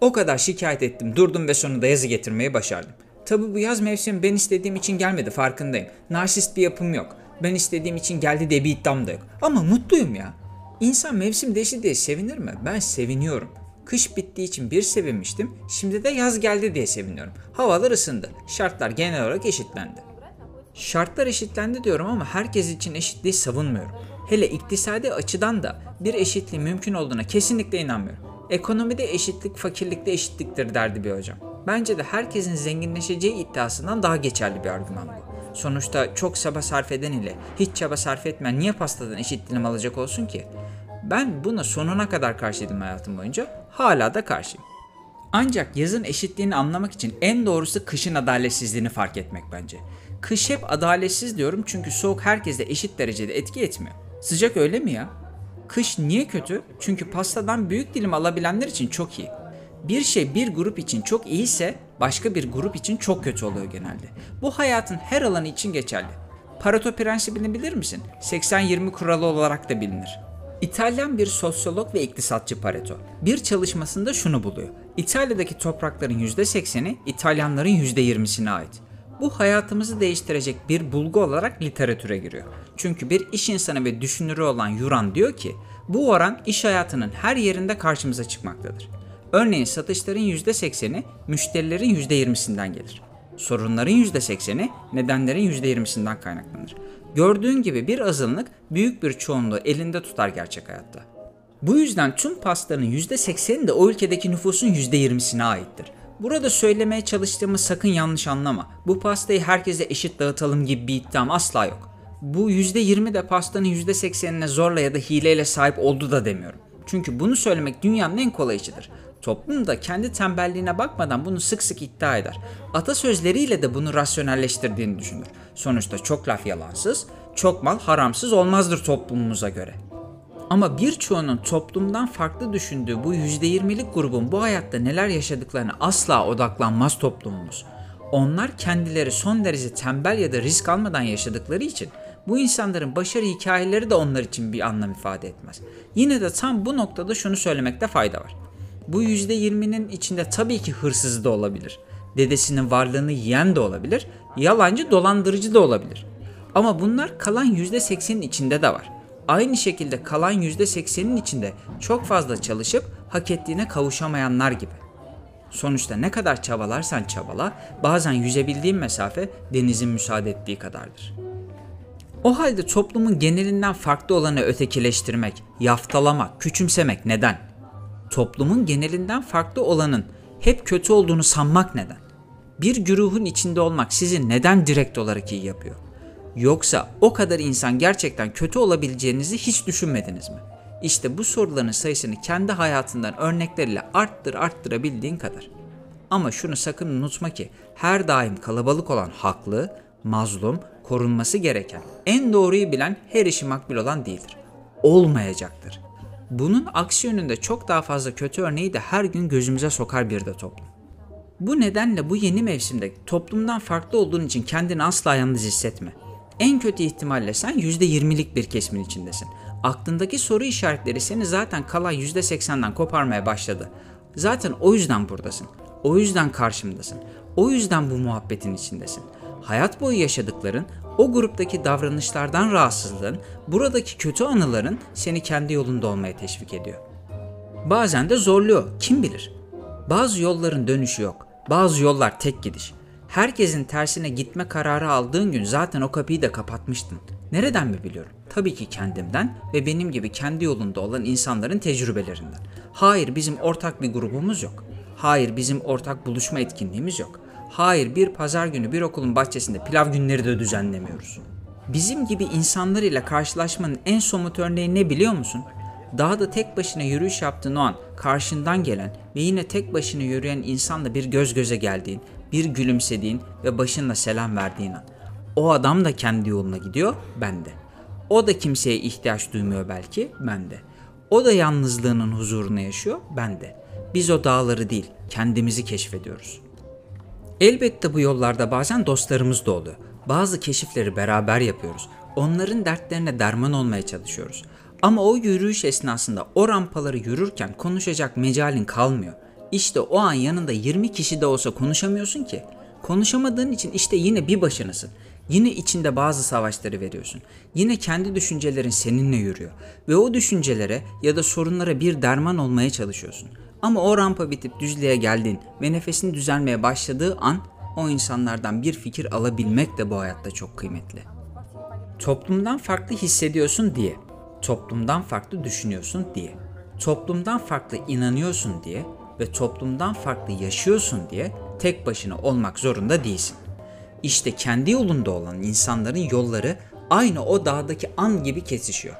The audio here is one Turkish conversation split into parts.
O kadar şikayet ettim, durdum ve sonunda yazı getirmeyi başardım. Tabi bu yaz mevsimi ben istediğim için gelmedi farkındayım. Narsist bir yapım yok. Ben istediğim için geldi diye bir iddiam da yok. Ama mutluyum ya. İnsan mevsim değişti diye sevinir mi? Ben seviniyorum. Kış bittiği için bir sevinmiştim. Şimdi de yaz geldi diye seviniyorum. Havalar ısındı. Şartlar genel olarak eşitlendi. Şartlar eşitlendi diyorum ama herkes için eşitliği savunmuyorum. Hele iktisadi açıdan da bir eşitliğin mümkün olduğuna kesinlikle inanmıyorum. Ekonomide eşitlik fakirlikte eşitliktir derdi bir hocam. Bence de herkesin zenginleşeceği iddiasından daha geçerli bir argüman bu. Sonuçta çok çaba sarf eden ile hiç çaba sarf etmeyen niye pastadan eşit dilim alacak olsun ki? Ben buna sonuna kadar karşıydım hayatım boyunca. Hala da karşıyım. Ancak yazın eşitliğini anlamak için en doğrusu kışın adaletsizliğini fark etmek bence. Kış hep adaletsiz diyorum çünkü soğuk herkese eşit derecede etki etmiyor. Sıcak öyle mi ya? Kış niye kötü? Çünkü pastadan büyük dilim alabilenler için çok iyi. Bir şey bir grup için çok iyiyse başka bir grup için çok kötü oluyor genelde. Bu hayatın her alanı için geçerli. Pareto prensibini bilir misin? 80-20 kuralı olarak da bilinir. İtalyan bir sosyolog ve iktisatçı Pareto bir çalışmasında şunu buluyor. İtalya'daki toprakların %80'i İtalyanların %20'sine ait. Bu hayatımızı değiştirecek bir bulgu olarak literatüre giriyor. Çünkü bir iş insanı ve düşünürü olan Yuran diyor ki bu oran iş hayatının her yerinde karşımıza çıkmaktadır. Örneğin satışların %80'i müşterilerin %20'sinden gelir. Sorunların %80'i nedenlerin %20'sinden kaynaklanır. Gördüğün gibi bir azınlık büyük bir çoğunluğu elinde tutar gerçek hayatta. Bu yüzden tüm pastanın %80'i de o ülkedeki nüfusun %20'sine aittir. Burada söylemeye çalıştığımı sakın yanlış anlama. Bu pastayı herkese eşit dağıtalım gibi bir iddiam asla yok. Bu %20 de pastanın %80'ine zorla ya da hileyle sahip oldu da demiyorum. Çünkü bunu söylemek dünyanın en kolay işidir. Toplum da kendi tembelliğine bakmadan bunu sık sık iddia eder. Atasözleriyle de bunu rasyonelleştirdiğini düşünür. Sonuçta çok laf yalansız, çok mal haramsız olmazdır toplumumuza göre. Ama birçoğunun toplumdan farklı düşündüğü bu %20'lik grubun bu hayatta neler yaşadıklarına asla odaklanmaz toplumumuz. Onlar kendileri son derece tembel ya da risk almadan yaşadıkları için bu insanların başarı hikayeleri de onlar için bir anlam ifade etmez. Yine de tam bu noktada şunu söylemekte fayda var. Bu %20'nin içinde tabii ki hırsızı da olabilir. Dedesinin varlığını yiyen de olabilir. Yalancı dolandırıcı da olabilir. Ama bunlar kalan %80'in içinde de var. Aynı şekilde kalan %80'in içinde çok fazla çalışıp hak ettiğine kavuşamayanlar gibi. Sonuçta ne kadar çabalarsan çabala, bazen yüzebildiğin mesafe denizin müsaade ettiği kadardır. O halde toplumun genelinden farklı olanı ötekileştirmek, yaftalamak, küçümsemek neden? Toplumun genelinden farklı olanın hep kötü olduğunu sanmak neden? Bir güruhun içinde olmak sizi neden direkt olarak iyi yapıyor? Yoksa o kadar insan gerçekten kötü olabileceğinizi hiç düşünmediniz mi? İşte bu soruların sayısını kendi hayatından örnekleriyle arttır arttırabildiğin kadar. Ama şunu sakın unutma ki her daim kalabalık olan haklı, mazlum, korunması gereken, en doğruyu bilen her işi makbul olan değildir. Olmayacaktır. Bunun aksi yönünde çok daha fazla kötü örneği de her gün gözümüze sokar bir de toplum. Bu nedenle bu yeni mevsimde toplumdan farklı olduğun için kendini asla yalnız hissetme. En kötü ihtimalle sen %20'lik bir kesimin içindesin. Aklındaki soru işaretleri seni zaten kalan %80'den koparmaya başladı. Zaten o yüzden buradasın. O yüzden karşımdasın. O yüzden bu muhabbetin içindesin. Hayat boyu yaşadıkların, o gruptaki davranışlardan rahatsızlığın, buradaki kötü anıların seni kendi yolunda olmaya teşvik ediyor. Bazen de zorluyor, kim bilir. Bazı yolların dönüşü yok. Bazı yollar tek gidiş. Herkesin tersine gitme kararı aldığın gün zaten o kapıyı da kapatmıştın. Nereden mi biliyorum? Tabii ki kendimden ve benim gibi kendi yolunda olan insanların tecrübelerinden. Hayır bizim ortak bir grubumuz yok. Hayır bizim ortak buluşma etkinliğimiz yok. Hayır bir pazar günü bir okulun bahçesinde pilav günleri de düzenlemiyoruz. Bizim gibi insanlar ile karşılaşmanın en somut örneği ne biliyor musun? Dağda tek başına yürüyüş yaptığın o an karşından gelen ve yine tek başına yürüyen insanla bir göz göze geldiğin, bir gülümsediğin ve başınla selam verdiğin an. O adam da kendi yoluna gidiyor, ben de. O da kimseye ihtiyaç duymuyor belki, ben de. O da yalnızlığının huzurunu yaşıyor, ben de. Biz o dağları değil, kendimizi keşfediyoruz. Elbette bu yollarda bazen dostlarımız da oluyor. Bazı keşifleri beraber yapıyoruz. Onların dertlerine derman olmaya çalışıyoruz. Ama o yürüyüş esnasında o rampaları yürürken konuşacak mecalin kalmıyor. İşte o an yanında 20 kişi de olsa konuşamıyorsun ki. Konuşamadığın için işte yine bir başınasın. Yine içinde bazı savaşları veriyorsun. Yine kendi düşüncelerin seninle yürüyor. Ve o düşüncelere ya da sorunlara bir derman olmaya çalışıyorsun. Ama o rampa bitip düzlüğe geldiğin ve nefesin düzelmeye başladığı an o insanlardan bir fikir alabilmek de bu hayatta çok kıymetli. Toplumdan farklı hissediyorsun diye, toplumdan farklı düşünüyorsun diye, toplumdan farklı inanıyorsun diye ve toplumdan farklı yaşıyorsun diye tek başına olmak zorunda değilsin. İşte kendi yolunda olan insanların yolları aynı o dağdaki an gibi kesişiyor.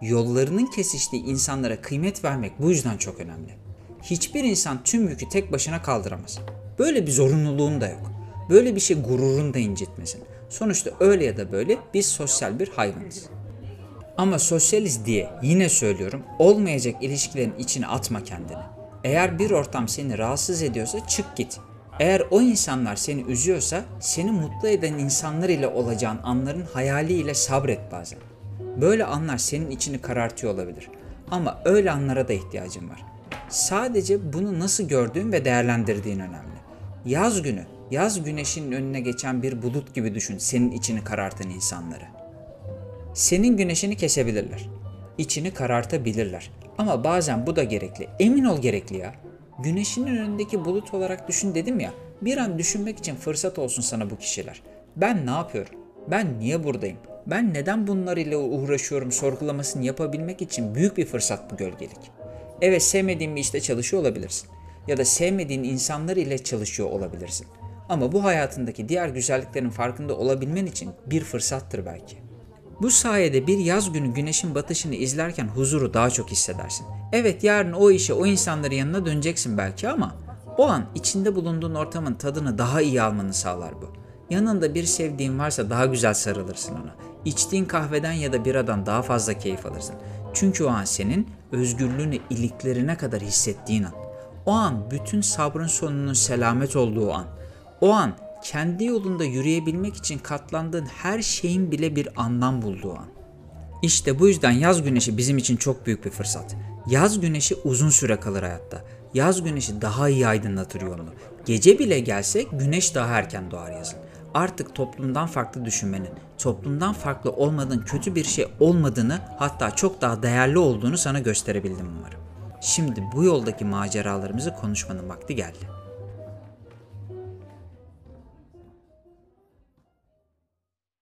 Yollarının kesiştiği insanlara kıymet vermek bu yüzden çok önemli. Hiçbir insan tüm yükü tek başına kaldıramaz. Böyle bir zorunluluğun da yok. Böyle bir şey gururunu da incitmesin. Sonuçta öyle ya da böyle biz sosyal bir hayvanız. Ama sosyaliz diye yine söylüyorum olmayacak ilişkilerin içine atma kendini. Eğer bir ortam seni rahatsız ediyorsa çık git. Eğer o insanlar seni üzüyorsa seni mutlu eden insanlar ile olacağın anların hayaliyle sabret bazen. Böyle anlar senin içini karartıyor olabilir. Ama öyle anlara da ihtiyacın var. Sadece bunu nasıl gördüğün ve değerlendirdiğin önemli. Yaz günü, yaz güneşinin önüne geçen bir bulut gibi düşün senin içini karartan insanları. Senin güneşini kesebilirler. İçini karartabilirler. Ama bazen bu da gerekli. Emin ol gerekli ya. Güneşinin önündeki bulut olarak düşün dedim ya. Bir an düşünmek için fırsat olsun sana bu kişiler. Ben ne yapıyorum? Ben niye buradayım? Ben neden bunlar ile uğraşıyorum sorgulamasını yapabilmek için büyük bir fırsat bu gölgelik. Evet sevmediğin bir işte çalışıyor olabilirsin. Ya da sevmediğin insanlar ile çalışıyor olabilirsin. Ama bu hayatındaki diğer güzelliklerin farkında olabilmen için bir fırsattır belki. Bu sayede bir yaz günü güneşin batışını izlerken huzuru daha çok hissedersin. Evet yarın o işe o insanların yanına döneceksin belki ama o an içinde bulunduğun ortamın tadını daha iyi almanı sağlar bu. Yanında bir sevdiğin varsa daha güzel sarılırsın ona. İçtiğin kahveden ya da biradan daha fazla keyif alırsın. Çünkü o an senin özgürlüğünü iliklerine kadar hissettiğin an. O an bütün sabrın sonunun selamet olduğu an. O an kendi yolunda yürüyebilmek için katlandığın her şeyin bile bir anlam bulduğu an. İşte bu yüzden yaz güneşi bizim için çok büyük bir fırsat. Yaz güneşi uzun süre kalır hayatta. Yaz güneşi daha iyi aydınlatır yolunu. Gece bile gelse güneş daha erken doğar yazın. Artık toplumdan farklı düşünmenin, toplumdan farklı olmadığın kötü bir şey olmadığını hatta çok daha değerli olduğunu sana gösterebildim umarım. Şimdi bu yoldaki maceralarımızı konuşmanın vakti geldi.